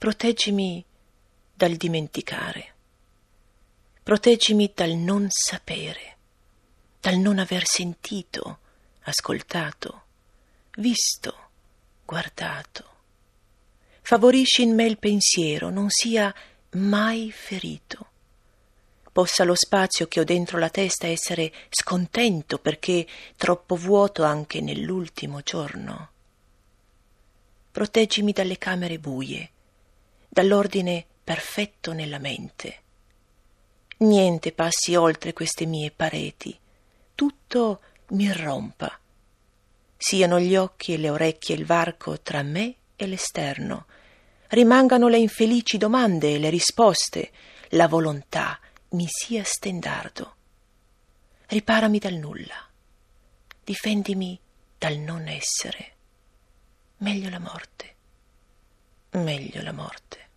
Proteggimi dal dimenticare. Proteggimi dal non sapere, dal non aver sentito, ascoltato, visto, guardato. Favorisci in me il pensiero, non sia mai ferito. Possa lo spazio che ho dentro la testa essere scontento perché troppo vuoto anche nell'ultimo giorno. Proteggimi dalle camere buie, dall'ordine perfetto nella mente. Niente passi oltre queste mie pareti, tutto mi irrompa. Siano gli occhi e le orecchie il varco tra me e l'esterno, rimangano le infelici domande e le risposte, la volontà mi sia stendardo. Riparami dal nulla, difendimi dal non essere. Meglio la morte, meglio la morte.